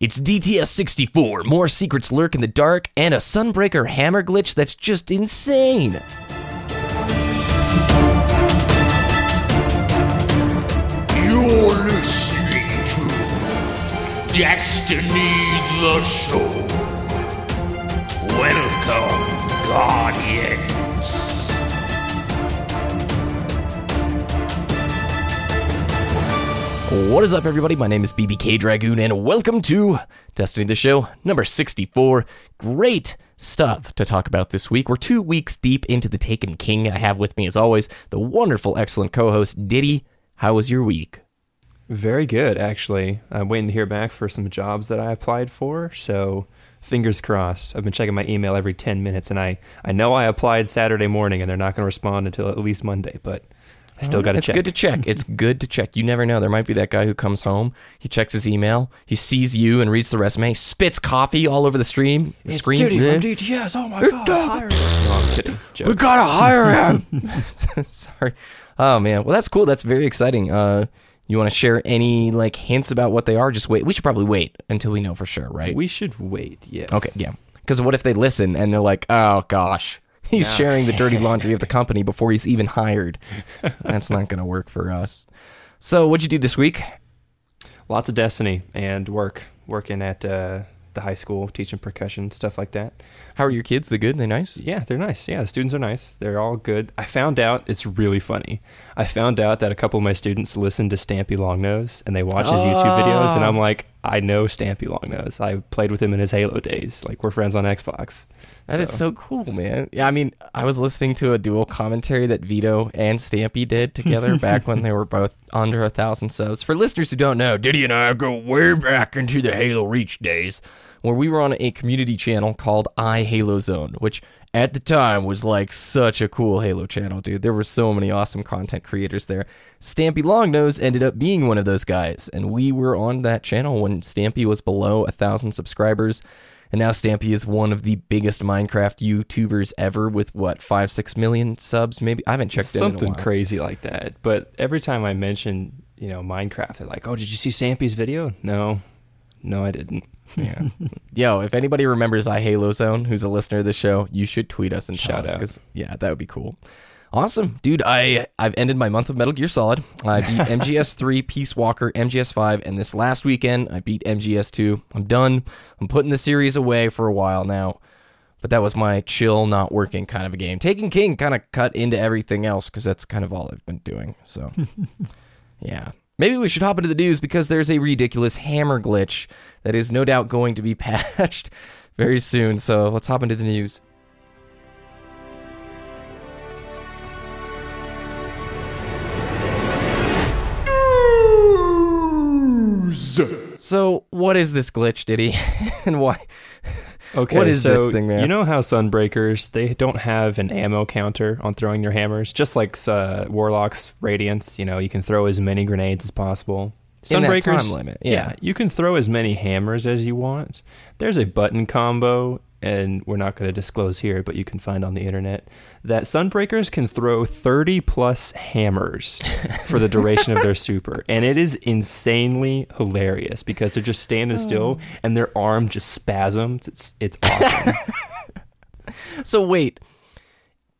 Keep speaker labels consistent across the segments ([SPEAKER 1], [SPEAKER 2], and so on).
[SPEAKER 1] It's DTS 64. More secrets lurk in the dark, and a Sunbreaker hammer glitch that's just insane.
[SPEAKER 2] You're listening to Destiny the Show. Welcome, Guardians.
[SPEAKER 1] What is up, everybody? My name is BBK Dragoon, and welcome to Destiny the Show number 64. Great stuff to talk about this week. We're two weeks deep into the Taken King. I have with me, as always, the wonderful, excellent co host, Diddy. How was your week?
[SPEAKER 3] Very good, actually. I'm waiting to hear back for some jobs that I applied for, so fingers crossed. I've been checking my email every 10 minutes, and I, I know I applied Saturday morning, and they're not going to respond until at least Monday, but I still got to
[SPEAKER 1] It's good to check. It's good to check. You never know. There might be that guy who comes home, he checks his email, he sees you and reads the resume, spits coffee all over the stream. screen.
[SPEAKER 3] DTS. Oh my god, hire him. No, I'm kidding.
[SPEAKER 1] We gotta hire him. Sorry. Oh man. Well, that's cool. That's very exciting. Uh, you want to share any like hints about what they are? Just wait. We should probably wait until we know for sure, right?
[SPEAKER 3] We should wait. Yes.
[SPEAKER 1] okay. Yeah. Because what if they listen and they're like, oh gosh, he's sharing the dirty laundry of the company before he's even hired. That's not gonna work for us. So, what'd you do this week?
[SPEAKER 3] Lots of Destiny and work. Working at uh, the high school, teaching percussion, stuff like that.
[SPEAKER 1] How are your kids? They good? They nice?
[SPEAKER 3] Yeah, they're nice. Yeah, the students are nice. They're all good. I found out it's really funny. I found out that a couple of my students listen to Stampy Longnose and they watch his YouTube videos, and I'm like, I know Stampy Longnose. I played with him in his Halo days. Like we're friends on Xbox.
[SPEAKER 1] That is so cool, man. Yeah, I mean, I was listening to a dual commentary that Vito and Stampy did together back when they were both under a thousand subs. For listeners who don't know, Diddy and I go way back into the Halo Reach days, where we were on a community channel called I Halo Zone, which at the time was like such a cool Halo channel, dude. There were so many awesome content creators there. Stampy Longnose ended up being one of those guys, and we were on that channel when Stampy was below a thousand subscribers. And now Stampy is one of the biggest Minecraft YouTubers ever with what, five, six million subs, maybe? I haven't checked in in
[SPEAKER 3] Something crazy like that. But every time I mention, you know, Minecraft, they're like, "Oh, did you see Stampy's video?" No, no, I didn't.
[SPEAKER 1] Yeah. Yo, if anybody remembers I Halo Zone, who's a listener of the show, you should tweet us and
[SPEAKER 3] Shout
[SPEAKER 1] us
[SPEAKER 3] out.
[SPEAKER 1] because yeah, that would be cool. Awesome, dude. I I've ended my month of Metal Gear Solid. I beat MGS three, Peace Walker, MGS five, and this last weekend I beat MGS two. I'm done. I'm putting the series away for a while now. But that was my chill, not working kind of a game. Taken King kind of cut into everything else because that's kind of all I've been doing. So, yeah. Maybe we should hop into the news because there's a ridiculous hammer glitch that is no doubt going to be patched very soon. So let's hop into the news. So, what is this glitch, Diddy? and why?
[SPEAKER 3] Okay,
[SPEAKER 1] What is
[SPEAKER 3] so
[SPEAKER 1] this thing, man?
[SPEAKER 3] You know how Sunbreakers they don't have an ammo counter on throwing their hammers, just like uh, Warlock's Radiance. You know, you can throw as many grenades as possible. Sunbreakers,
[SPEAKER 1] time limit, yeah.
[SPEAKER 3] you can throw as many hammers as you want. There's a button combo, and we're not going to disclose here, but you can find on the internet that Sunbreakers can throw 30 plus hammers for the duration of their super, and it is insanely hilarious because they're just standing oh. still and their arm just spasms. It's it's awesome.
[SPEAKER 1] So, wait.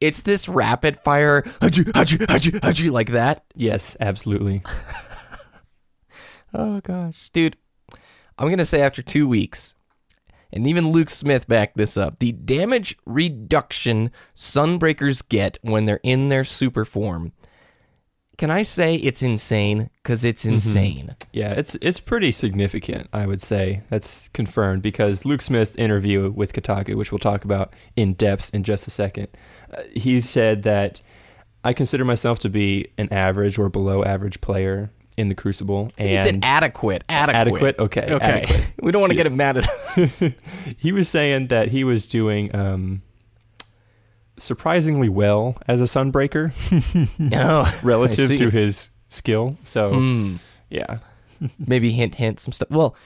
[SPEAKER 1] It's this rapid fire, hachi, hachi, hachi, hachi, like that?
[SPEAKER 3] yes, absolutely.
[SPEAKER 1] Oh gosh, dude. I'm gonna say after two weeks, and even Luke Smith backed this up. The damage reduction Sunbreakers get when they're in their super form. Can I say it's insane? Because it's insane.
[SPEAKER 3] Yeah, it's it's pretty significant, I would say. That's confirmed because Luke Smith interview with Kotaku, which we'll talk about in depth in just a second. Uh, he said that I consider myself to be an average or below average player in the Crucible,
[SPEAKER 1] He said
[SPEAKER 3] and
[SPEAKER 1] adequate. Adequate.
[SPEAKER 3] Adequate? Okay,
[SPEAKER 1] Okay.
[SPEAKER 3] adequate.
[SPEAKER 1] we don't want to get him mad at us.
[SPEAKER 3] he was saying that he was doing um, surprisingly well as a Sunbreaker
[SPEAKER 1] no.
[SPEAKER 3] relative to his skill. So
[SPEAKER 1] Mm.
[SPEAKER 3] yeah,
[SPEAKER 1] maybe hint hint some stuff. Well,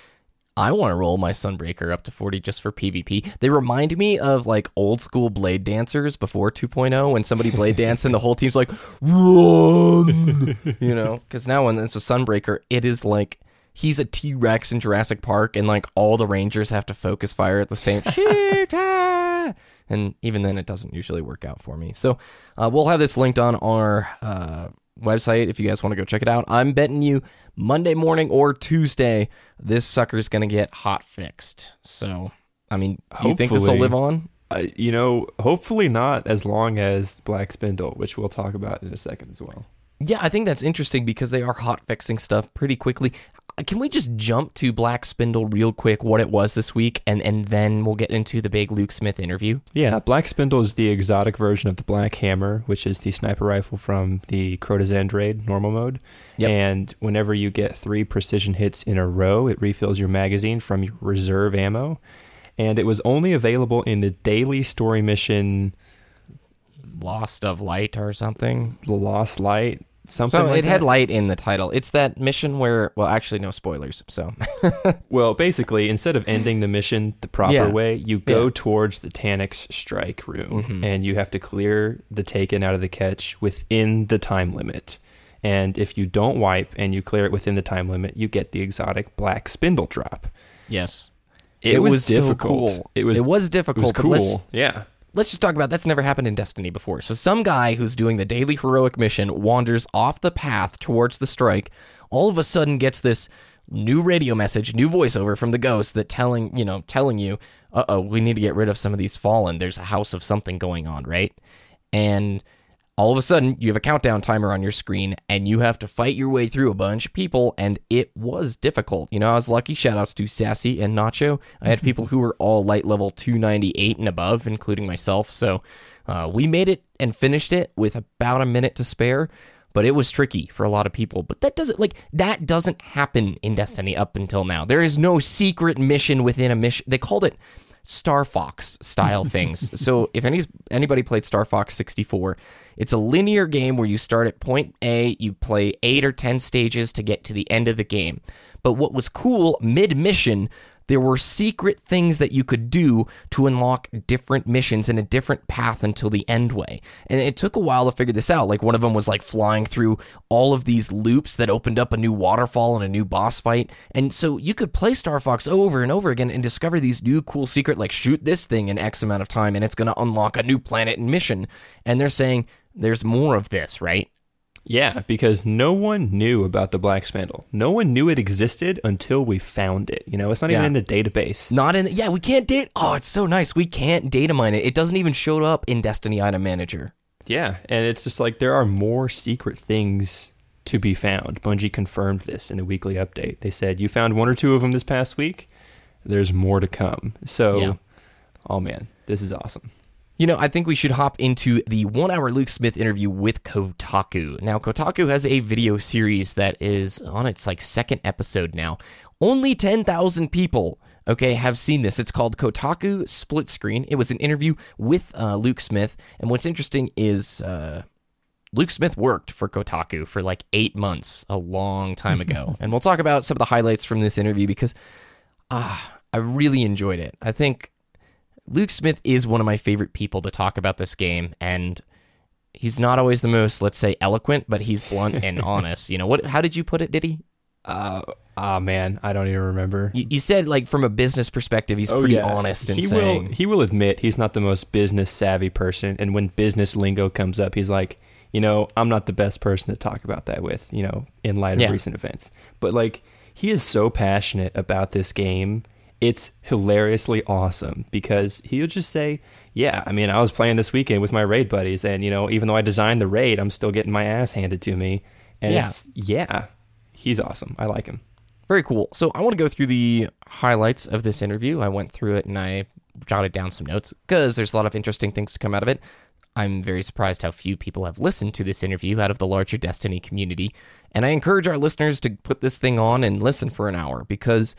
[SPEAKER 1] I want to roll my Sunbreaker up to 40 just for PvP. They remind me of like old school blade dancers before 2.0 when somebody blade danced and the whole team's like run, you know, cuz now when it's a Sunbreaker, it is like he's a T Rex in Jurassic Park, and like all the Rangers have to focus fire at the same. Cheetah! And even then, it doesn't usually work out for me. So uh, we'll have this linked on our uh, website if you guys want to go check it out. I'm betting you Monday morning or Tuesday, this sucker's gonna get hot fixed. So, I mean, do you think this will live on?
[SPEAKER 3] Uh, you know, hopefully not as long as Black Spindle, which we'll talk about in a second as well.
[SPEAKER 1] Yeah, I think that's interesting because they are hot fixing stuff pretty quickly. Can we just jump to Black Spindle real quick, what it was this week, and, and then we'll get into the big Luke Smith interview?
[SPEAKER 3] Yeah, Black Spindle is the exotic version of the Black Hammer, which is the sniper rifle from the Crota's End raid normal mode.
[SPEAKER 1] Yep.
[SPEAKER 3] And whenever you get three precision hits in a row, it refills your magazine from your reserve ammo. And it was only available in the daily story mission
[SPEAKER 1] Lost of Light or something.
[SPEAKER 3] The Lost Light, something
[SPEAKER 1] So
[SPEAKER 3] like
[SPEAKER 1] it had light in the title. It's that mission where, well, actually, no spoilers. So,
[SPEAKER 3] Well, basically, instead of ending the mission the proper
[SPEAKER 1] Yeah.
[SPEAKER 3] way, you go
[SPEAKER 1] Yeah.
[SPEAKER 3] towards the Tanix strike room
[SPEAKER 1] Mhm.
[SPEAKER 3] and you have to clear the taken out of the catch within the time limit. And if you don't wipe and you clear it within the time limit, you get the exotic black spindle drop.
[SPEAKER 1] yes.
[SPEAKER 3] It, was,
[SPEAKER 1] so
[SPEAKER 3] difficult.
[SPEAKER 1] cool.
[SPEAKER 3] It was
[SPEAKER 1] it was
[SPEAKER 3] it
[SPEAKER 1] difficult.
[SPEAKER 3] was cool. Yeah.
[SPEAKER 1] Let's just talk about that's never happened in Destiny before. So some guy who's doing the daily heroic mission wanders off the path towards the strike, all of a sudden gets this new radio message, new voiceover from the ghost that telling, you know, telling you, "Uh-oh, we need to get rid of some of these fallen. There's a house of something going on, right?" And all of a sudden, you have a countdown timer on your screen and you have to fight your way through a bunch of people. And it was difficult. You know, I was lucky. Shout outs to Sassy and Nacho. I had people who were all light level 298 and above, including myself. So uh, we made it and finished it with about a minute to spare. But it was tricky for a lot of people. But that doesn't like that doesn't happen in Destiny up until now. There is no secret mission within a mission. They called it Star Fox style things. so if any anybody played Star Fox 64, it's a linear game where you start at point A, you play 8 or 10 stages to get to the end of the game. But what was cool mid mission, there were secret things that you could do to unlock different missions in a different path until the end way. And it took a while to figure this out. Like one of them was like flying through all of these loops that opened up a new waterfall and a new boss fight. And so you could play Star Fox over and over again and discover these new cool secret like shoot this thing in X amount of time and it's going to unlock a new planet and mission. And they're saying there's more of this, right?
[SPEAKER 3] Yeah, because no one knew about the black spindle. No one knew it existed until we found it. You know, it's not even in the database.
[SPEAKER 1] Not in The, yeah, we can't date. Oh, it's so nice. We can't data mine it. It doesn't even show up in Destiny Item Manager.
[SPEAKER 3] Yeah, and it's just like there are more secret things to be found. Bungie confirmed this in a weekly update. They said you found one or two of them this past week. There's more to come. So,
[SPEAKER 1] Yeah.
[SPEAKER 3] oh man, this is awesome.
[SPEAKER 1] You know, I think we should hop into the one hour Luke Smith interview with Kotaku. Now, Kotaku has a video series that is on its like second episode now. Only 10,000 people, okay, have seen this. It's called Kotaku Split Screen. It was an interview with uh, Luke Smith. And what's interesting is uh, Luke Smith worked for Kotaku for like eight months, a long time ago. and we'll talk about some of the highlights from this interview because ah, I really enjoyed it. I think Luke Smith is one of my favorite people to talk about this game, and he's not always the most, let's say, eloquent, but he's blunt and honest. You know what? How did you put it? Diddy?
[SPEAKER 3] Uh, ah man, I don't even remember.
[SPEAKER 1] You, you said like from a business perspective, he's pretty honest and
[SPEAKER 3] Oh, he
[SPEAKER 1] saying,
[SPEAKER 3] will he will admit he's not the most business savvy person and when business lingo comes up he's like you know i'm not the best person to talk about that with you know in light of
[SPEAKER 1] Yeah.
[SPEAKER 3] recent events but like he is so passionate about this game it's hilariously awesome because he'll just say yeah i mean i was playing this weekend with my raid buddies and you know even though i designed the raid i'm still getting my ass handed to me and
[SPEAKER 1] Yeah.
[SPEAKER 3] it's yeah he's awesome i like him
[SPEAKER 1] Very cool. So I want to go through the highlights of this interview. I went through it and I jotted down some notes because there's a lot of interesting things to come out of it. I'm very surprised how few people have listened to this interview out of the larger Destiny community. And I encourage our listeners to put this thing on and listen for an hour because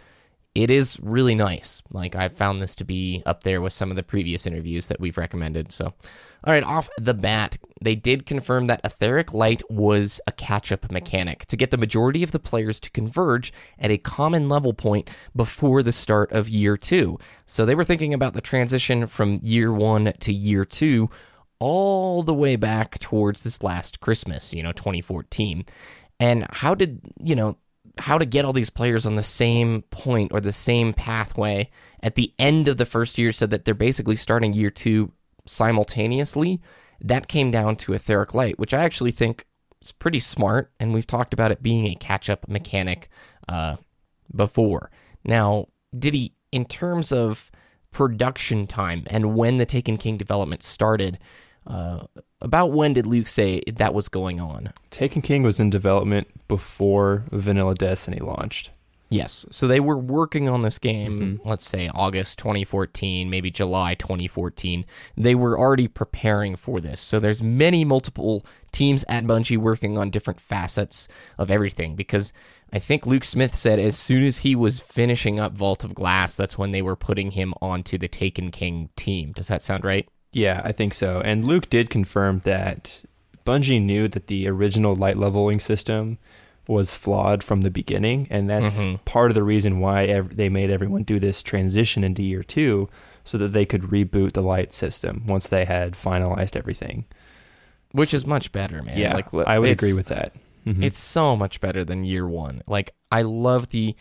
[SPEAKER 1] it is really nice. Like, I've found this to be up there with some of the previous interviews that we've recommended. So, all right, off the bat, they did confirm that Etheric Light was a catch up mechanic to get the majority of the players to converge at a common level point before the start of year two. So, they were thinking about the transition from year one to year two all the way back towards this last Christmas, you know, 2014. And how did, you know, how to get all these players on the same point or the same pathway at the end of the first year so that they're basically starting year two simultaneously. That came down to Etheric Light, which I actually think is pretty smart. And we've talked about it being a catch up mechanic uh, before. Now, Diddy, in terms of production time and when the Taken King development started, uh, about when did Luke say that was going on?
[SPEAKER 3] Taken King was in development before Vanilla Destiny launched.
[SPEAKER 1] Yes. So they were working on this game, mm-hmm. let's say August 2014, maybe July 2014. They were already preparing for this. So there's many multiple teams at Bungie working on different facets of everything because I think Luke Smith said as soon as he was finishing up Vault of Glass, that's when they were putting him onto the Taken King team. Does that sound right?
[SPEAKER 3] Yeah, I think so. And Luke did confirm that Bungie knew that the original light leveling system was flawed from the beginning, and that's part of the reason why ev- they made everyone do this transition into year two, so that they could reboot the light system once they had finalized everything.
[SPEAKER 1] Which is much better, man.
[SPEAKER 3] Yeah,
[SPEAKER 1] like
[SPEAKER 3] I would agree with that. Mhm.
[SPEAKER 1] It's so much better than year one. Like I love the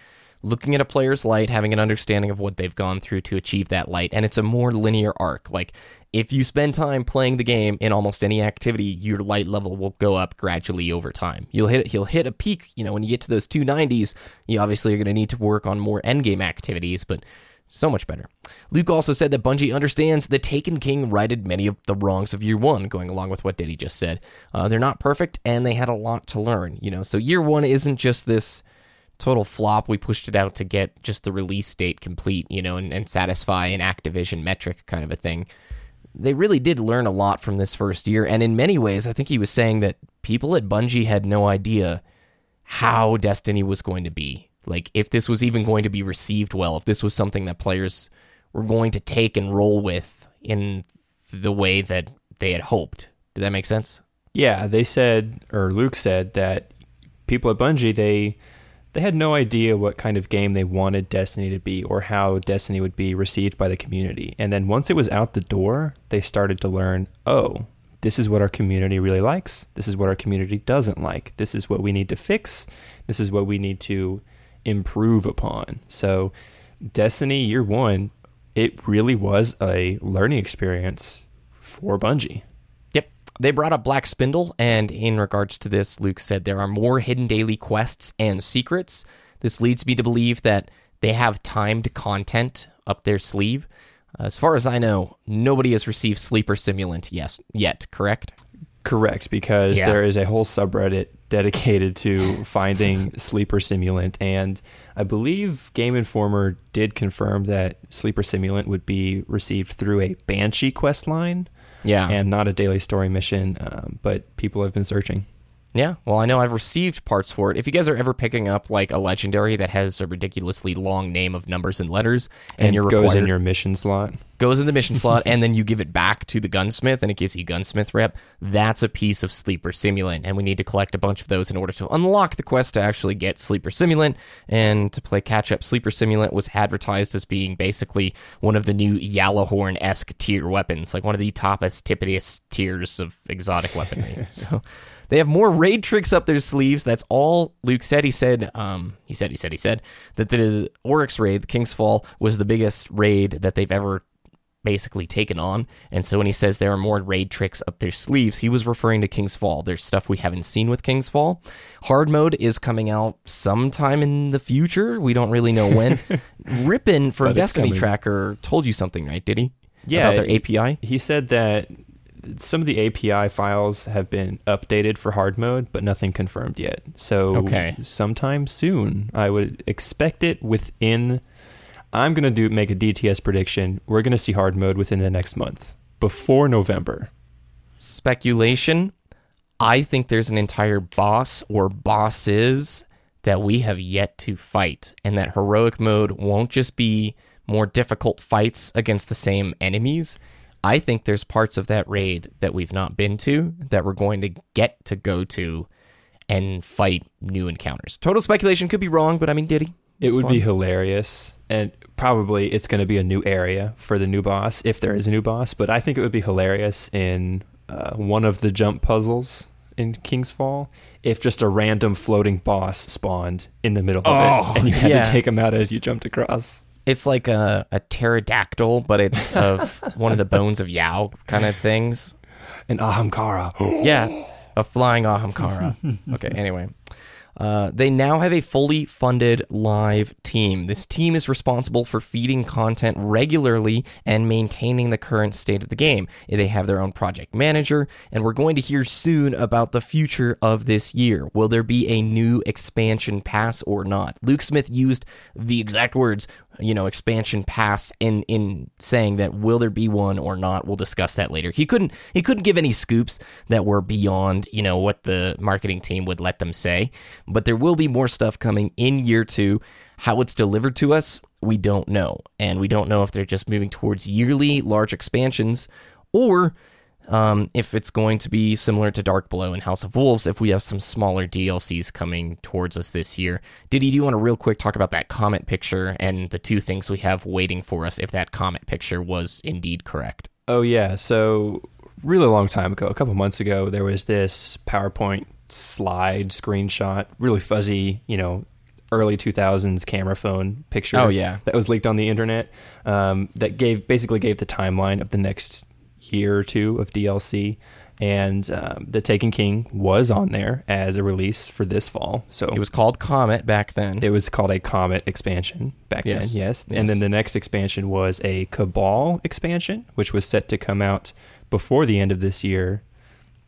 [SPEAKER 1] looking at a player's light, having an understanding of what they've gone through to achieve that light, and it's a more linear arc. Like if you spend time playing the game in almost any activity, your light level will go up gradually over time. You'll hit you'll hit a peak, you know, when you get to those 290s, you obviously are going to need to work on more endgame activities, but so much better. Luke also said that Bungie understands the Taken King righted many of the wrongs of year one, going along with what Diddy just said. Uh, they're not perfect, and they had a lot to learn. You know, so year one isn't just this total flop. We pushed it out to get just the release date complete, you know, and, and satisfy an Activision metric kind of a thing. They really did learn a lot from this first year, and in many ways, I think he was saying that people at Bungie had no idea how Destiny was going to be. Like, if this was even going to be received well, if this was something that players were going to take and roll with in the way that they had hoped. Did that make sense?
[SPEAKER 3] Yeah, they said, or Luke said that people at Bungie they they had no idea what kind of game they wanted Destiny to be or how Destiny would be received by the community. And then once it was out the door, they started to learn, oh, this is what our community really likes. This is what our community doesn't like. This is what we need to fix. This is what we need to improve upon. So, Destiny Year 1, it really was a learning experience for Bungie.
[SPEAKER 1] They brought up Black Spindle, and in regards to this, Luke said there are more hidden daily quests and secrets. This leads me to believe that they have timed content up their sleeve. As far as I know, nobody has received Sleeper Simulant yes, yet, correct?
[SPEAKER 3] Correct, because
[SPEAKER 1] Yeah.
[SPEAKER 3] there is a whole subreddit dedicated to finding Sleeper Simulant, and I believe Game Informer did confirm that Sleeper Simulant would be received through a Banshee quest line
[SPEAKER 1] Yeah.
[SPEAKER 3] and not a daily story mission, um, but people have been searching.
[SPEAKER 1] Yeah, well, I know I've received parts for it. If you guys are ever picking up like a legendary that has a ridiculously long name of numbers and letters, and,
[SPEAKER 3] And
[SPEAKER 1] you're
[SPEAKER 3] goes
[SPEAKER 1] required,
[SPEAKER 3] in your mission slot.
[SPEAKER 1] goes in the mission slot, and then you give it back to the gunsmith, and it gives you gunsmith rep. That's a piece of sleeper simulant, and we need to collect a bunch of those in order to unlock the quest to actually get sleeper simulant and to play catch up. Sleeper simulant was advertised as being basically one of the new Gjallarhorn esque tier weapons, like one of the toppest, tippitiest tiers of exotic weaponry. so. They have more raid tricks up their sleeves. That's all Luke said. He said, um, he said, he said, he said that the Oryx raid, the King's Fall, was the biggest raid that they've ever basically taken on. And so when he says there are more raid tricks up their sleeves, he was referring to King's Fall. There's stuff we haven't seen with King's Fall. Hard mode is coming out sometime in the future. We don't really know when. Rippin from Destiny. Tracker told you something, right? Did he?
[SPEAKER 3] Yeah,
[SPEAKER 1] About their API?
[SPEAKER 3] He said that some of the API files have been updated for hard mode, but nothing confirmed yet. So
[SPEAKER 1] Okay.
[SPEAKER 3] sometime soon, I would expect it within. I'm gonna do make a DTS prediction. We're gonna see hard mode within the next month, before November.
[SPEAKER 1] speculation. I think there's an entire boss or bosses that we have yet to fight, and that heroic mode won't just be more difficult fights against the same enemies. I think there's parts of that raid that we've not been to that we're going to get to go to and fight new encounters. Total speculation could be wrong, but I mean, Diddy.
[SPEAKER 3] It would be hilarious, and probably it's going to be a new area for the new boss if there is a new boss. But I think it would be hilarious in uh, one of the jump puzzles in King's Fall if just a random floating boss spawned in the middle of
[SPEAKER 1] Oh,
[SPEAKER 3] it and you had
[SPEAKER 1] yeah.
[SPEAKER 3] to take him out as you jumped across.
[SPEAKER 1] It's like a, a pterodactyl, but it's of one of the bones of Eao kind of things.
[SPEAKER 3] An Ahamkara.
[SPEAKER 1] Yeah, a flying Ahamkara. okay, anyway. Uh, they now have a fully funded live team. This team is responsible for feeding content regularly and maintaining the current state of the game. They have their own project manager, and we're going to hear soon about the future of this year. Will there be a new expansion pass or not? Luke Smith used the exact words, you know, expansion pass in in saying that will there be one or not? We'll discuss that later. He couldn't he couldn't give any scoops that were beyond, you know, what the marketing team would let them say. But there will be more stuff coming in year 2. How it's delivered to us, we don't know. And we don't know if they're just moving towards yearly large expansions or um, if it's going to be similar to Dark Below and House of Wolves, if we have some smaller DLCs coming towards us this year. Diddy, do you want to real quick talk about that comet picture and the two things we have waiting for us if that comet picture was indeed correct?
[SPEAKER 3] Oh yeah, so really long time ago, a couple months ago, there was this PowerPoint slide screenshot, really fuzzy, you know, early 2000s camera phone picture.
[SPEAKER 1] Oh, yeah.
[SPEAKER 3] that was leaked on the internet. Um, that gave basically gave the timeline of the next year or two of DLC, and um, the Taken King was on there as a release for this fall. So
[SPEAKER 1] It was called Comet back then.
[SPEAKER 3] it was called a Comet expansion back
[SPEAKER 1] Yes.
[SPEAKER 3] then, yes.
[SPEAKER 1] Yes.
[SPEAKER 3] And then the next expansion was a Cabal expansion, which was set to come out before the end of this year,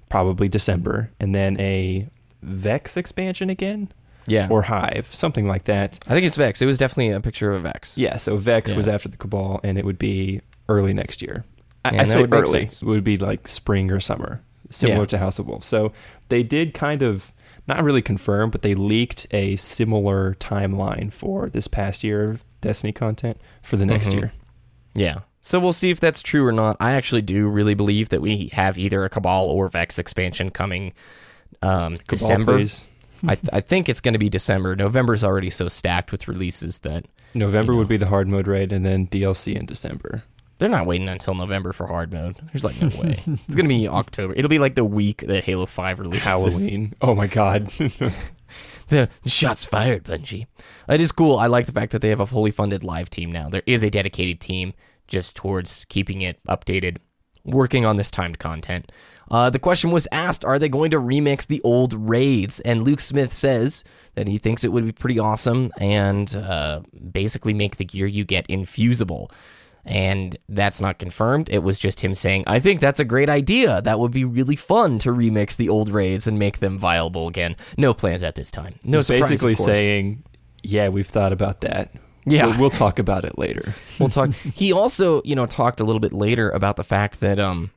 [SPEAKER 3] probably December. And then a Vex expansion again,
[SPEAKER 1] yeah.
[SPEAKER 3] or Hive, something like that.
[SPEAKER 1] I think it's Vex. It was definitely a picture of a Vex.
[SPEAKER 3] Yeah, so Vex was after the Cabal, and it would be early next year. I,
[SPEAKER 1] Yeah,
[SPEAKER 3] I say
[SPEAKER 1] would
[SPEAKER 3] early. Would be like spring or summer, similar
[SPEAKER 1] Yeah.
[SPEAKER 3] to House of Wolves. So they did kind of not really confirm, but they leaked a similar timeline for this past year of Destiny content for the next
[SPEAKER 1] Mhm.
[SPEAKER 3] year.
[SPEAKER 1] Yeah. So we'll see if that's true or not. I actually do really believe that we have either a Cabal or Vex expansion coming um,
[SPEAKER 3] Cabal,
[SPEAKER 1] December. I, I think it's going to be December. November's already so stacked with releases that
[SPEAKER 3] November
[SPEAKER 1] You know.
[SPEAKER 3] would be the hard mode raid, and then DLC in December.
[SPEAKER 1] They're not waiting until November for hard mode. There's like no way. it's going to be October. It'll be like the week that Halo 5 releases.
[SPEAKER 3] Halloween. Oh my god.
[SPEAKER 1] The shots fired, Bungie. It is cool. I like the fact that they have a fully funded live team now. There is a dedicated team just towards keeping it updated, working on this timed content. Uh, the question was asked Are they going to remix the old raids? And Luke Smith says that he thinks it would be pretty awesome and uh, basically make the gear you get infusible. And that's not confirmed. It was just him saying, I think that's a great idea. That would be really fun to remix the old raids and make them viable again. No plans at this time. No
[SPEAKER 3] He's
[SPEAKER 1] surprise,
[SPEAKER 3] basically saying, "Yeah, we've thought about that.
[SPEAKER 1] Yeah.
[SPEAKER 3] we'll, we'll talk about it later."
[SPEAKER 1] we'll talk. he also, you know, talked a little bit later about the fact that um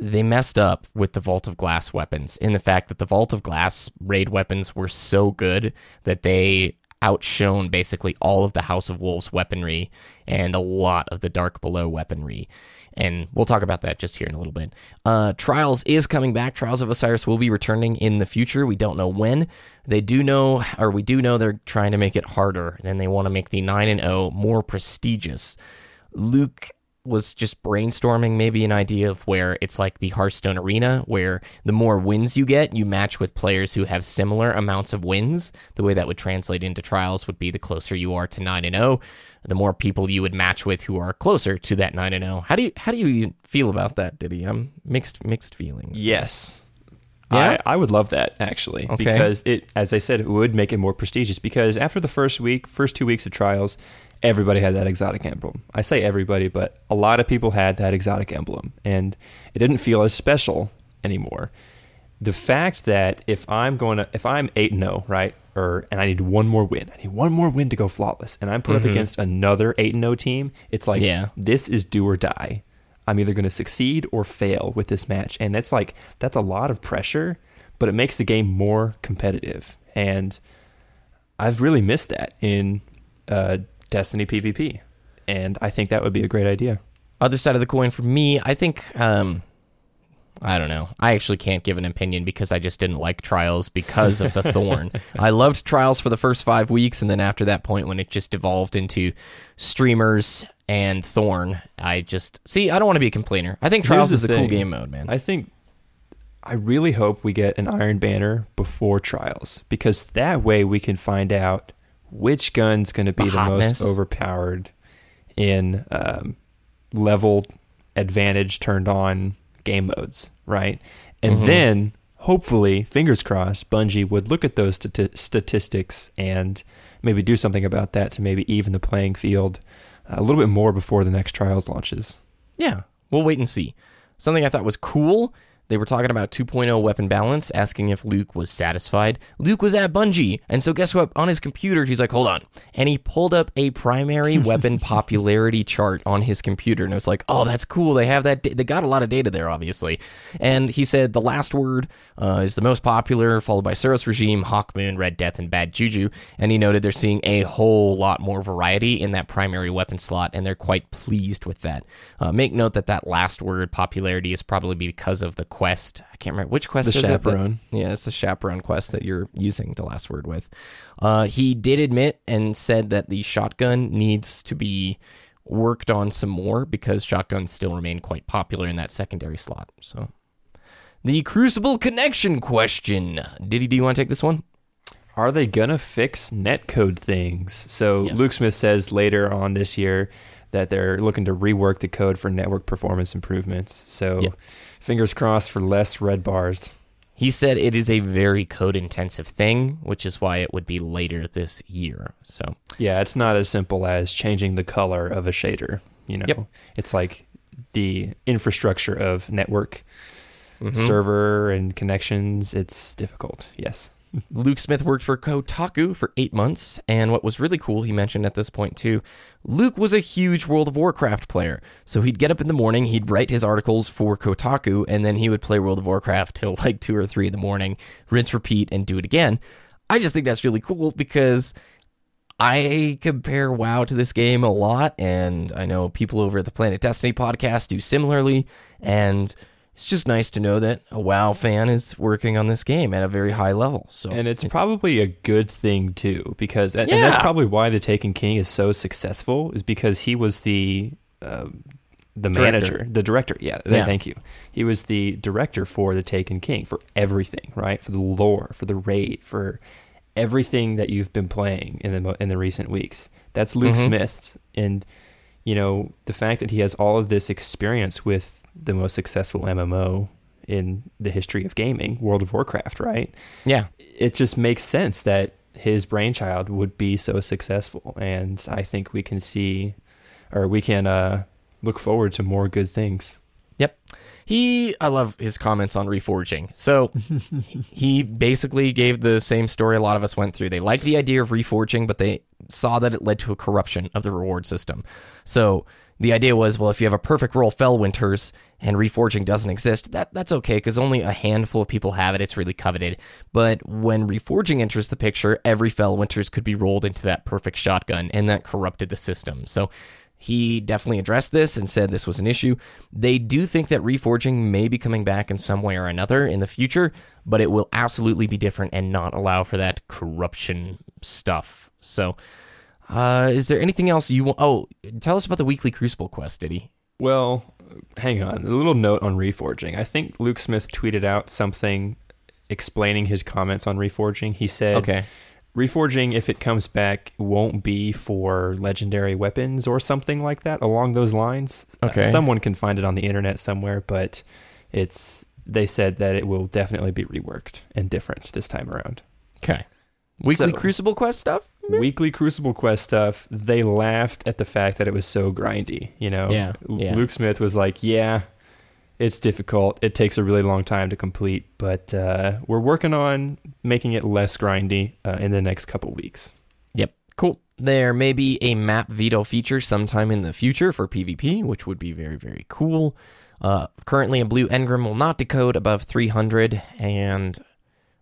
[SPEAKER 1] they messed up with the Vault of Glass weapons in the fact that the Vault of Glass raid weapons were so good that they outshone basically all of the House of Wolves weaponry and a lot of the Dark Below weaponry. And we'll talk about that just here in a little bit. Uh, Trials is coming back. Trials of Osiris will be returning in the future. We don't know when. They do know, or we do know they're trying to make it harder, and they want to make the 9 and 0 more prestigious. Luke was just brainstorming maybe an idea of where it's like the Hearthstone arena, where the more wins you get, you match with players who have similar amounts of wins. The way that would translate into trials would be the closer you are to 9 and 0, the more people you would match with who are closer to that 9 and 0. How do you how do you feel about that, Diddy? I'm mixed mixed feelings.
[SPEAKER 3] Yes.
[SPEAKER 1] Yeah?
[SPEAKER 3] I, I would love that actually
[SPEAKER 1] Okay.
[SPEAKER 3] because it, as I said, it would make it more prestigious. Because after the first week, first two weeks of trials, everybody had that exotic emblem. I say everybody, but a lot of people had that exotic emblem, and it didn't feel as special anymore. The fact that if I'm going to, if I'm eight and zero, right, or and I need one more win, I need one more win to go flawless, and I'm put up against another eight and zero team, it's like
[SPEAKER 1] Yeah.
[SPEAKER 3] this is do or die. I'm either going to succeed or fail with this match. And that's like, that's a lot of pressure, but it makes the game more competitive. And I've really missed that in uh, Destiny PvP. And I think that would be a great idea.
[SPEAKER 1] Other side of the coin for me, I think um I don't know. I actually can't give an opinion because I just didn't like Trials because of the thorn. I loved Trials for the first five weeks, and then after that point, when it just evolved into streamers and Thorn, I just see. I don't want to be a complainer. I think Trials is a cool game mode, man.
[SPEAKER 3] I think I really hope we get an Iron Banner before trials because that way we can find out which gun's going to be
[SPEAKER 1] The
[SPEAKER 3] the, most overpowered in um, level advantage turned on game modes, right? And
[SPEAKER 1] Mhm.
[SPEAKER 3] then hopefully, fingers crossed, Bungie would look at those stati- statistics and maybe do something about that to maybe even the playing field a little bit more before the next trials launches.
[SPEAKER 1] Yeah, we'll wait and see. Something I thought was cool. They were talking about 2.0 weapon balance, asking if Luke was satisfied. Luke was at Bungie, and so guess what? On his computer, he's like, hold on. And he pulled up a primary weapon popularity chart on his computer, and it was like, oh, that's cool. They have that. Da- they got a lot of data there, obviously. And he said the last word uh, is the most popular, followed by Suros Regime, Hawkmoon, Red Death, and Bad Juju. And he noted they're seeing a whole lot more variety in that primary weapon slot, and they're quite pleased with that. Uh, make note that that last word, popularity, is probably because of the quest. I can't remember which quest
[SPEAKER 3] The
[SPEAKER 1] is it that-
[SPEAKER 3] chaperone.
[SPEAKER 1] yeah, it's the chaperone quest that you're using the last word with. Uh, he did admit and said that the shotgun needs to be worked on some more because shotguns still remain quite popular in that secondary slot. So, the Crucible connection question. Diddy, do you want to take this one?
[SPEAKER 3] Are they gonna fix netcode things? So
[SPEAKER 1] Yes.
[SPEAKER 3] Luke Smith says later on this year that they're looking to rework the code for network performance improvements. So
[SPEAKER 1] Yep.
[SPEAKER 3] fingers crossed for less red bars.
[SPEAKER 1] He said it is a very code intensive thing, which is why it would be later this year. So,
[SPEAKER 3] Yeah, it's not as simple as changing the color of a shader. You know,
[SPEAKER 1] Yep.
[SPEAKER 3] it's like the infrastructure of network
[SPEAKER 1] mhm.
[SPEAKER 3] server and connections. It's difficult. Yes.
[SPEAKER 1] Luke Smith worked for Kotaku for eight months, and what was really cool, he mentioned at this point too, Luke was a huge World of Warcraft player. So he'd get up in the morning, he'd write his articles for Kotaku, and then he would play World of Warcraft till like two or three in the morning, rinse, repeat, and do it again. I just think that's really cool because I compare WoW to this game a lot, and I know people over at the Planet Destiny podcast do similarly, and it's just nice to know that a WoW fan is working on this game at a very high level. So
[SPEAKER 3] And it's probably a good thing too, because and, and that's probably why the Taken King is so successful, is because he was the um the
[SPEAKER 1] Director.
[SPEAKER 3] manager, the director. Yeah,
[SPEAKER 1] Yeah.
[SPEAKER 3] thank you. He was the director for the Taken King for everything, right? For the lore, for the raid, for everything that you've been playing in the in the recent weeks. That's Luke
[SPEAKER 1] Mhm.
[SPEAKER 3] Smith, and you know the fact that he has all of this experience with the most successful MMO in the history of gaming, World of Warcraft, right?
[SPEAKER 1] yeah,
[SPEAKER 3] it just makes sense that his brainchild would be so successful and i think we can see or we can uh, look forward to more good things
[SPEAKER 1] Yep. He, I love his comments on reforging. So he basically gave the same story a lot of us went through. They liked the idea of reforging, but they saw that it led to a corruption of the reward system. So the idea was, well, if you have a perfect roll Felwinter's and reforging doesn't exist, that that's okay because only a handful of people have it. It's really coveted. But when reforging enters the picture, every Felwinter's could be rolled into that perfect shotgun, and that corrupted the system. So he definitely addressed this and said this was an issue. They do think that reforging may be coming back in some way or another in the future, but it will absolutely be different and not allow for that corruption stuff. So, uh, is there anything else you want? Oh, tell us about the weekly Crucible quest, Diddy?
[SPEAKER 3] well hang on a little note on reforging i think luke smith tweeted out something explaining his comments on reforging he said
[SPEAKER 1] Okay.
[SPEAKER 3] reforging if it comes back won't be for legendary weapons or something like that along those lines Uh,
[SPEAKER 1] Okay.
[SPEAKER 3] someone can find it on the internet somewhere but it's they said that it will definitely be reworked and different this time around
[SPEAKER 1] Okay. Weekly
[SPEAKER 3] So-
[SPEAKER 1] Crucible quest stuff?
[SPEAKER 3] Weekly crucible quest stuff they laughed at the fact that it was so grindy you know
[SPEAKER 1] Yeah, yeah.
[SPEAKER 3] luke smith was like yeah it's difficult it takes a really long time to complete but uh, we're working on making it less grindy uh, in the next couple weeks
[SPEAKER 1] Yep. Cool. There may be a map veto feature sometime in the future for PvP, which would be very, very cool. Uh, currently, a blue engram will not decode above 300, and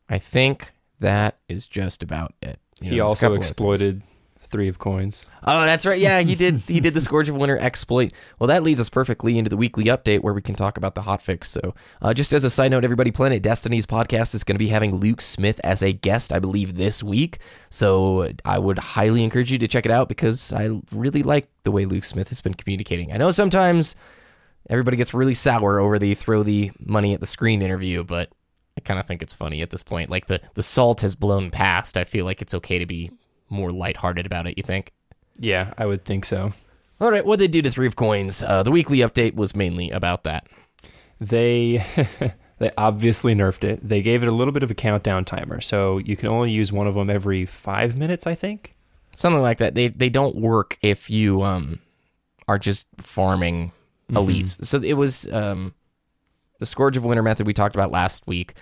[SPEAKER 1] I think that is just about it. You know,
[SPEAKER 3] he
[SPEAKER 1] there's
[SPEAKER 3] also
[SPEAKER 1] couple of
[SPEAKER 3] exploited three of coins
[SPEAKER 1] Oh, that's right. Yeah, he did. He did the Scourge of Winter exploit. Well, that leads us perfectly into the weekly update where we can talk about the hotfix. So, uh, just as a side note, everybody, Planet Destiny's podcast is going to be having Luke Smith as a guest, I believe, this week. So, I would highly encourage you to check it out because I really like the way Luke Smith has been communicating. I know sometimes everybody gets really sour over the throw the money at the screen interview, but I kind of think it's funny at this point. Like the the salt has blown past. I feel like it's okay to be more lighthearted about it. You think?
[SPEAKER 3] Yeah, I would think so.
[SPEAKER 1] All right, what they do to Three of Coins? Uh, the weekly update was mainly about that.
[SPEAKER 3] They they obviously nerfed it. They gave it a little bit of a countdown timer, so you can only use one of them every five minutes, I think.
[SPEAKER 1] Something like that. They they don't work if you um are just farming elites. So it was um the Scourge of Winter method we talked about last week.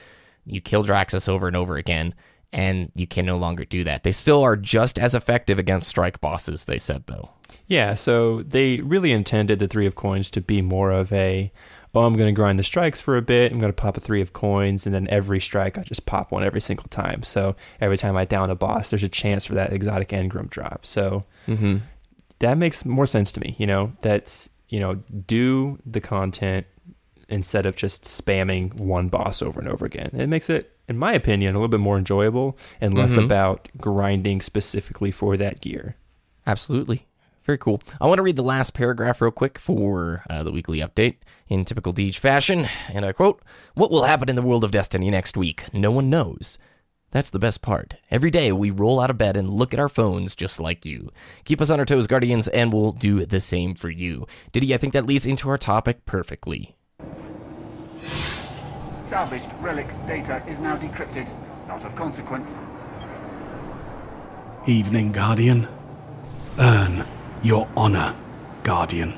[SPEAKER 1] You kill Draksis over and over again, and you can no longer do that. They still are just as effective against strike bosses. They said though.
[SPEAKER 3] Yeah, so they really intended the three of coins to be more of a, oh, I'm going to grind the strikes for a bit. I'm going to pop a three of coins, and then every strike I just pop one every single time. So every time I down a boss, there's a chance for that exotic engram drop. So
[SPEAKER 1] Mm-hmm.
[SPEAKER 3] that makes more sense to me. You know, that's you know, do the content instead of just spamming one boss over and over again. It makes it, in my opinion, a little bit more enjoyable and less
[SPEAKER 1] Mhm.
[SPEAKER 3] about grinding specifically for that gear.
[SPEAKER 1] Absolutely. Very cool. I want to read the last paragraph real quick for uh, the weekly update in typical Deej fashion. And I quote What will happen in the world of Destiny next week? No one knows. That's the best part. Every day we roll out of bed and look at our phones just like you. Keep us on our toes, Guardians, and we'll do the same for you. Diddy, I think that leads into our topic perfectly.
[SPEAKER 4] Salvaged relic data is now decrypted. Not of consequence.
[SPEAKER 5] Evening, Guardian. Earn your honor, Guardian.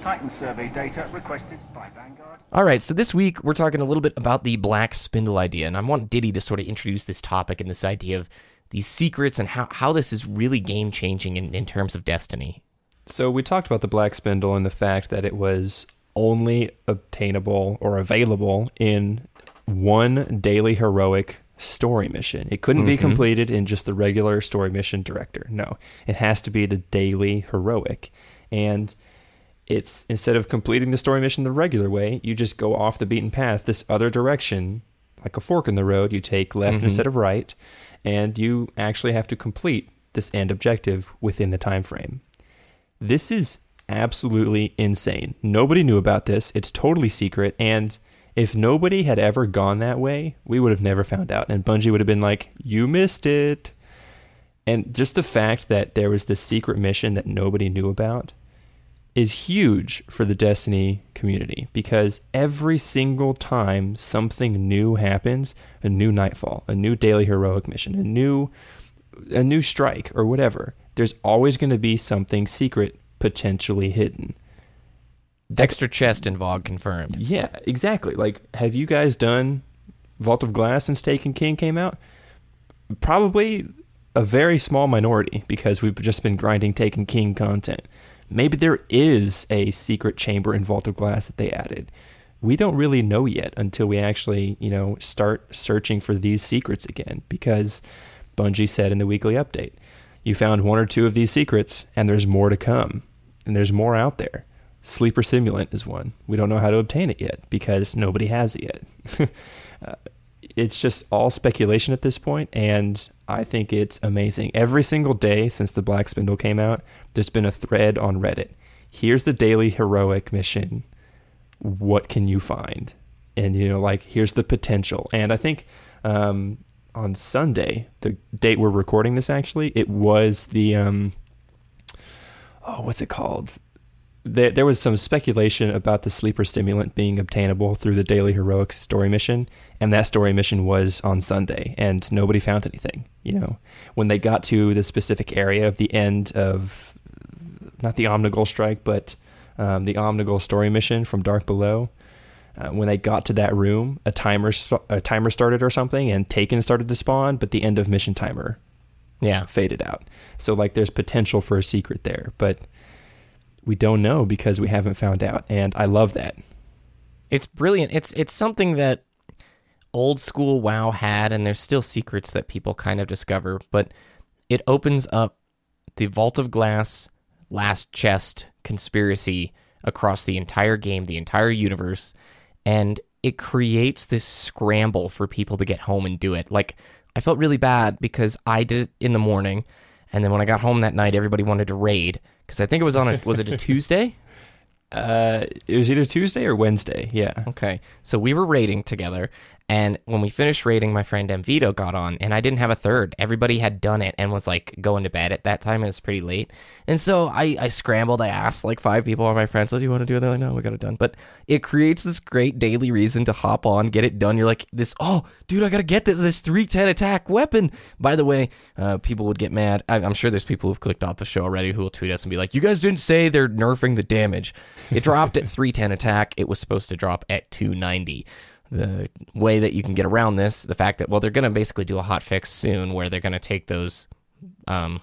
[SPEAKER 4] Titan survey data requested by Vanguard.
[SPEAKER 1] All right, so this week we're talking a little bit about the black spindle idea, and I want Diddy to sort of introduce this topic and this idea of these secrets and how, how this is really game changing in, in terms of Destiny.
[SPEAKER 3] So we talked about the Black Spindle and the fact that it was only obtainable or available in one daily heroic story mission. It couldn't be mm-hmm. completed in just the regular story mission director. No, it has to be the daily heroic. And it's instead of completing the story mission the regular way, you just go off the beaten path this other direction, like a fork in the road. You take left mm-hmm. instead of right, and you actually have to complete this end objective within the time frame. This is absolutely insane. Nobody knew about this. It's totally secret. And if nobody had ever gone that way, we would have never found out. And Bungie would have been like, you missed it. And just the fact that there was this secret mission that nobody knew about is huge for the Destiny community because every single time something new happens, a new nightfall, a new daily heroic mission, a new a new strike or whatever, there's always going to be something secret potentially hidden.
[SPEAKER 1] Extra chest in VOG confirmed.
[SPEAKER 3] Yeah, exactly. Like, have you guys done Vault of Glass since Taken King came out? Probably a very small minority because we've just been grinding Taken King content. Maybe there is a secret chamber in Vault of Glass that they added. We don't really know yet until we actually, you know, start searching for these secrets again because Bungie said in the weekly update, you found one or two of these secrets and there's more to come. And there's more out there. Sleeper Simulant is one. We don't know how to obtain it yet because nobody has it yet. uh, it's just all speculation at this point, and I think it's amazing. Every single day since the Black Spindle came out, there's been a thread on Reddit. Here's the daily heroic mission. What can you find? And you know, like here's the potential. And I think um, on Sunday, the date we're recording this, actually, it was the um, oh, what's it called? There, there was some speculation about the sleeper stimulant being obtainable through the daily heroic story mission, and that story mission was on Sunday, and nobody found anything. You know, when they got to the specific area of the end of not the Omnigul strike, but um, the Omnigul story mission from Dark Below. Uh, when they got to that room, a timer a timer started or something, and Taken started to spawn, but the end of mission timer
[SPEAKER 1] Yeah.
[SPEAKER 3] faded out. So like there's potential for a secret there, but we don't know because we haven't found out. And I love that.
[SPEAKER 1] It's brilliant. It's it's something that old school WoW had, and there's still secrets that people kind of discover, but it opens up the Vault of Glass last chest conspiracy across the entire game, the entire universe, and it creates this scramble for people to get home and do it. Like I felt really bad because I did it in the morning, and then when I got home that night, everybody wanted to raid because I think it was on a was it a Tuesday?
[SPEAKER 3] Uh, it was either Tuesday or Wednesday. Yeah.
[SPEAKER 1] Okay. So we were raiding together. And when we finished raiding, my friend Mvito got on, and I didn't have a third. Everybody had done it and was like going to bed at that time. It was pretty late. And so I, I scrambled. I asked like five people on my friends, oh, do you want to do it? They're like, no, we got it done. But it creates this great daily reason to hop on, get it done. You're like, this, oh, dude, I got to get this, this 310 attack weapon. By the way, uh, people would get mad. I, I'm sure there's people who've clicked off the show already who will tweet us and be like, you guys didn't say they're nerfing the damage. It dropped at 310 attack. It was supposed to drop at 290 the way that you can get around this, the fact that well, they're going to basically do a hot fix soon, where they're going to take those um,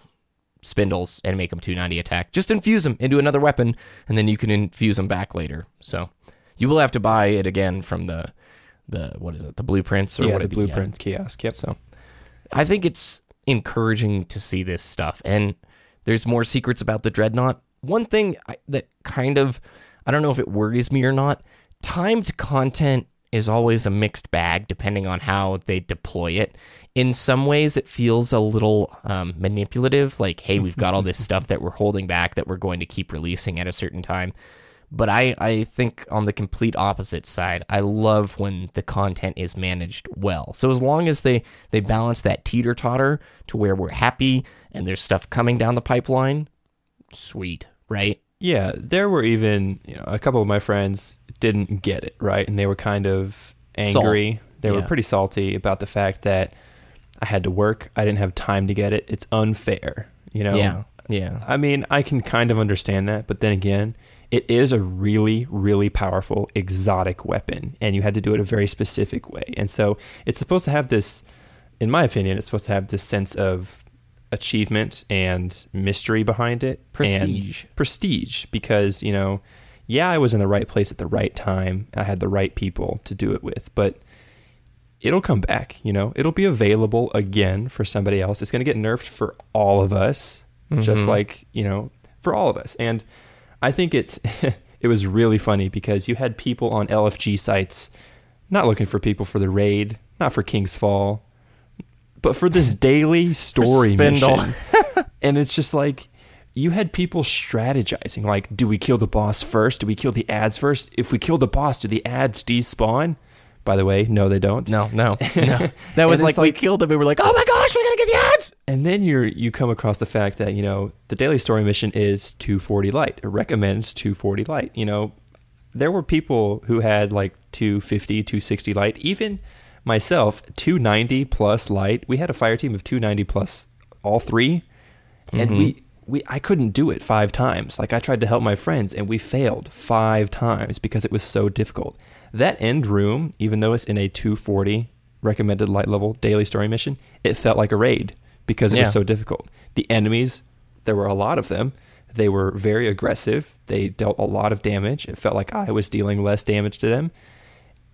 [SPEAKER 1] spindles and make them 290 attack. Just infuse them into another weapon, and then you can infuse them back later. So you will have to buy it again from the the what is it, the blueprints or
[SPEAKER 3] yeah,
[SPEAKER 1] what
[SPEAKER 3] the blueprint kiosk. Yep.
[SPEAKER 1] So I think it's encouraging to see this stuff, and there's more secrets about the dreadnought. One thing I, that kind of I don't know if it worries me or not. Timed content is always a mixed bag depending on how they deploy it. In some ways, it feels a little um, manipulative. Like, hey, we've got all this stuff that we're holding back that we're going to keep releasing at a certain time. But I, I think on the complete opposite side, I love when the content is managed well. So as long as they, they balance that teeter totter to where we're happy and there's stuff coming down the pipeline, sweet, right?
[SPEAKER 3] Yeah, there were even you know a couple of my friends didn't get it right, and they were kind of angry. They were pretty salty about the fact that I had to work. I didn't have time to get it. It's unfair, you know.
[SPEAKER 1] Yeah, yeah.
[SPEAKER 3] I mean, I can kind of understand that, but then again, it is a really, really powerful exotic weapon, and you had to do it a very specific way. And so it's supposed to have this, in my opinion, it's supposed to have this sense of achievement and mystery behind it.
[SPEAKER 1] Prestige.
[SPEAKER 3] Prestige, because, you know, yeah, I was in the right place at the right time. I had the right people to do it with, but it'll come back, you know. It'll be available again for somebody else. It's going to get nerfed for all of us, just mm-hmm. like, you know, for all of us. And I think it's it was really funny because you had people on LFG sites not looking for people for the raid, not for King's Fall, but for this daily story mission. and it's just like you had people strategizing like do we kill the boss first do we kill the ads first if we kill the boss do the ads despawn by the way no they don't
[SPEAKER 1] No, no, no. That was
[SPEAKER 3] And
[SPEAKER 1] like, we
[SPEAKER 3] like-
[SPEAKER 1] killed him. We were like, oh my gosh, we gotta get the ads.
[SPEAKER 3] and then you're you come across the fact that you know the daily story mission is 240 light it recommends 240 light you know there were people who had like 250 260 light even myself 290 plus light. We had a fire team of 290 plus all 3 and mm-hmm. we we I couldn't do it 5 times. Like I tried to help my friends and we failed 5 times because it was so difficult. That end room even though it's in a 240 recommended light level daily story mission it felt like a raid because it
[SPEAKER 1] Yeah.
[SPEAKER 3] was so difficult. The enemies there were a lot of them. They were very aggressive. They dealt a lot of damage. It felt like I was dealing less damage to them.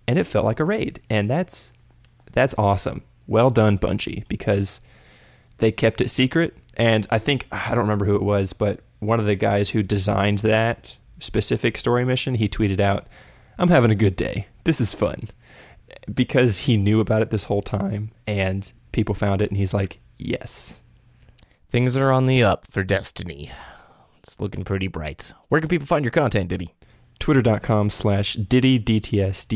[SPEAKER 3] And it felt like a raid. And that's that's awesome well done Bungie because they kept it secret and I think I don't remember who it was but one of the guys who designed that specific story mission he tweeted out I'm having a good day this is fun because he knew about it this whole time and people found it and he's like yes
[SPEAKER 1] Things are on the up for Destiny. It's looking pretty bright. Where can people find your content, Diddy?
[SPEAKER 3] twitter.com slash diddy dts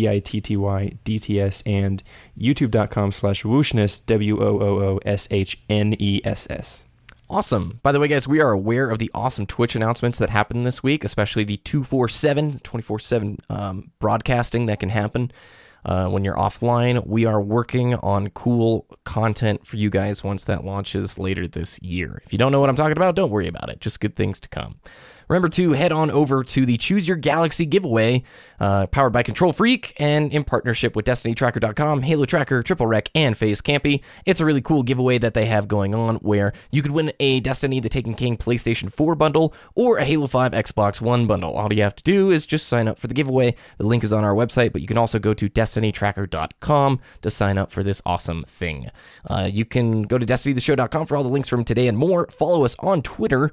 [SPEAKER 3] and youtube.com slash whooshness w-o-o-o-s-h-n-e-s-s
[SPEAKER 1] Awesome. By the way, guys, we are aware of the awesome Twitch announcements that happened this week, especially the 247, 24 7 um, broadcasting that can happen uh, when you're offline. We are working on cool content for you guys once that launches later this year. If you don't know what I'm talking about, don't worry about it. Just good things to come. Remember to head on over to the Choose Your Galaxy giveaway, uh, powered by KontrolFreek and in partnership with DestinyTracker.com, Halo Tracker, Triple Wreck, and Phase Campy. It's a really cool giveaway that they have going on where you could win a Destiny The Taken King PlayStation 4 bundle or a Halo 5 Xbox One bundle. All you have to do is just sign up for the giveaway. The link is on our website, but you can also go to DestinyTracker.com to sign up for this awesome thing. Uh, you can go to DestinyTheShow.com for all the links from today and more. Follow us on Twitter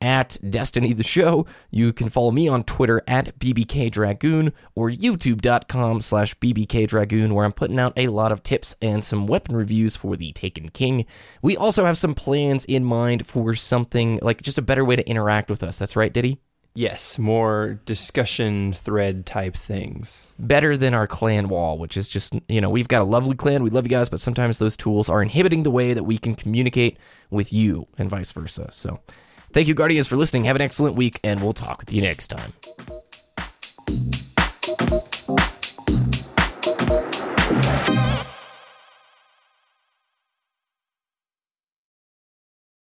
[SPEAKER 1] at Destiny the Show. You can follow me on Twitter at BBK Dragoon or youtube.com slash BBK Dragoon, where I'm putting out a lot of tips and some weapon reviews for the Taken King. We also have some plans in mind for something like just a better way to interact with us. That's right, Diddy?
[SPEAKER 3] Yes, more discussion thread type things.
[SPEAKER 1] Better than our clan wall, which is just, you know, we've got a lovely clan. We love you guys, but sometimes those tools are inhibiting the way that we can communicate with you and vice versa. So Thank you, Guardians, for listening. Have an excellent week, and we'll talk with you next time.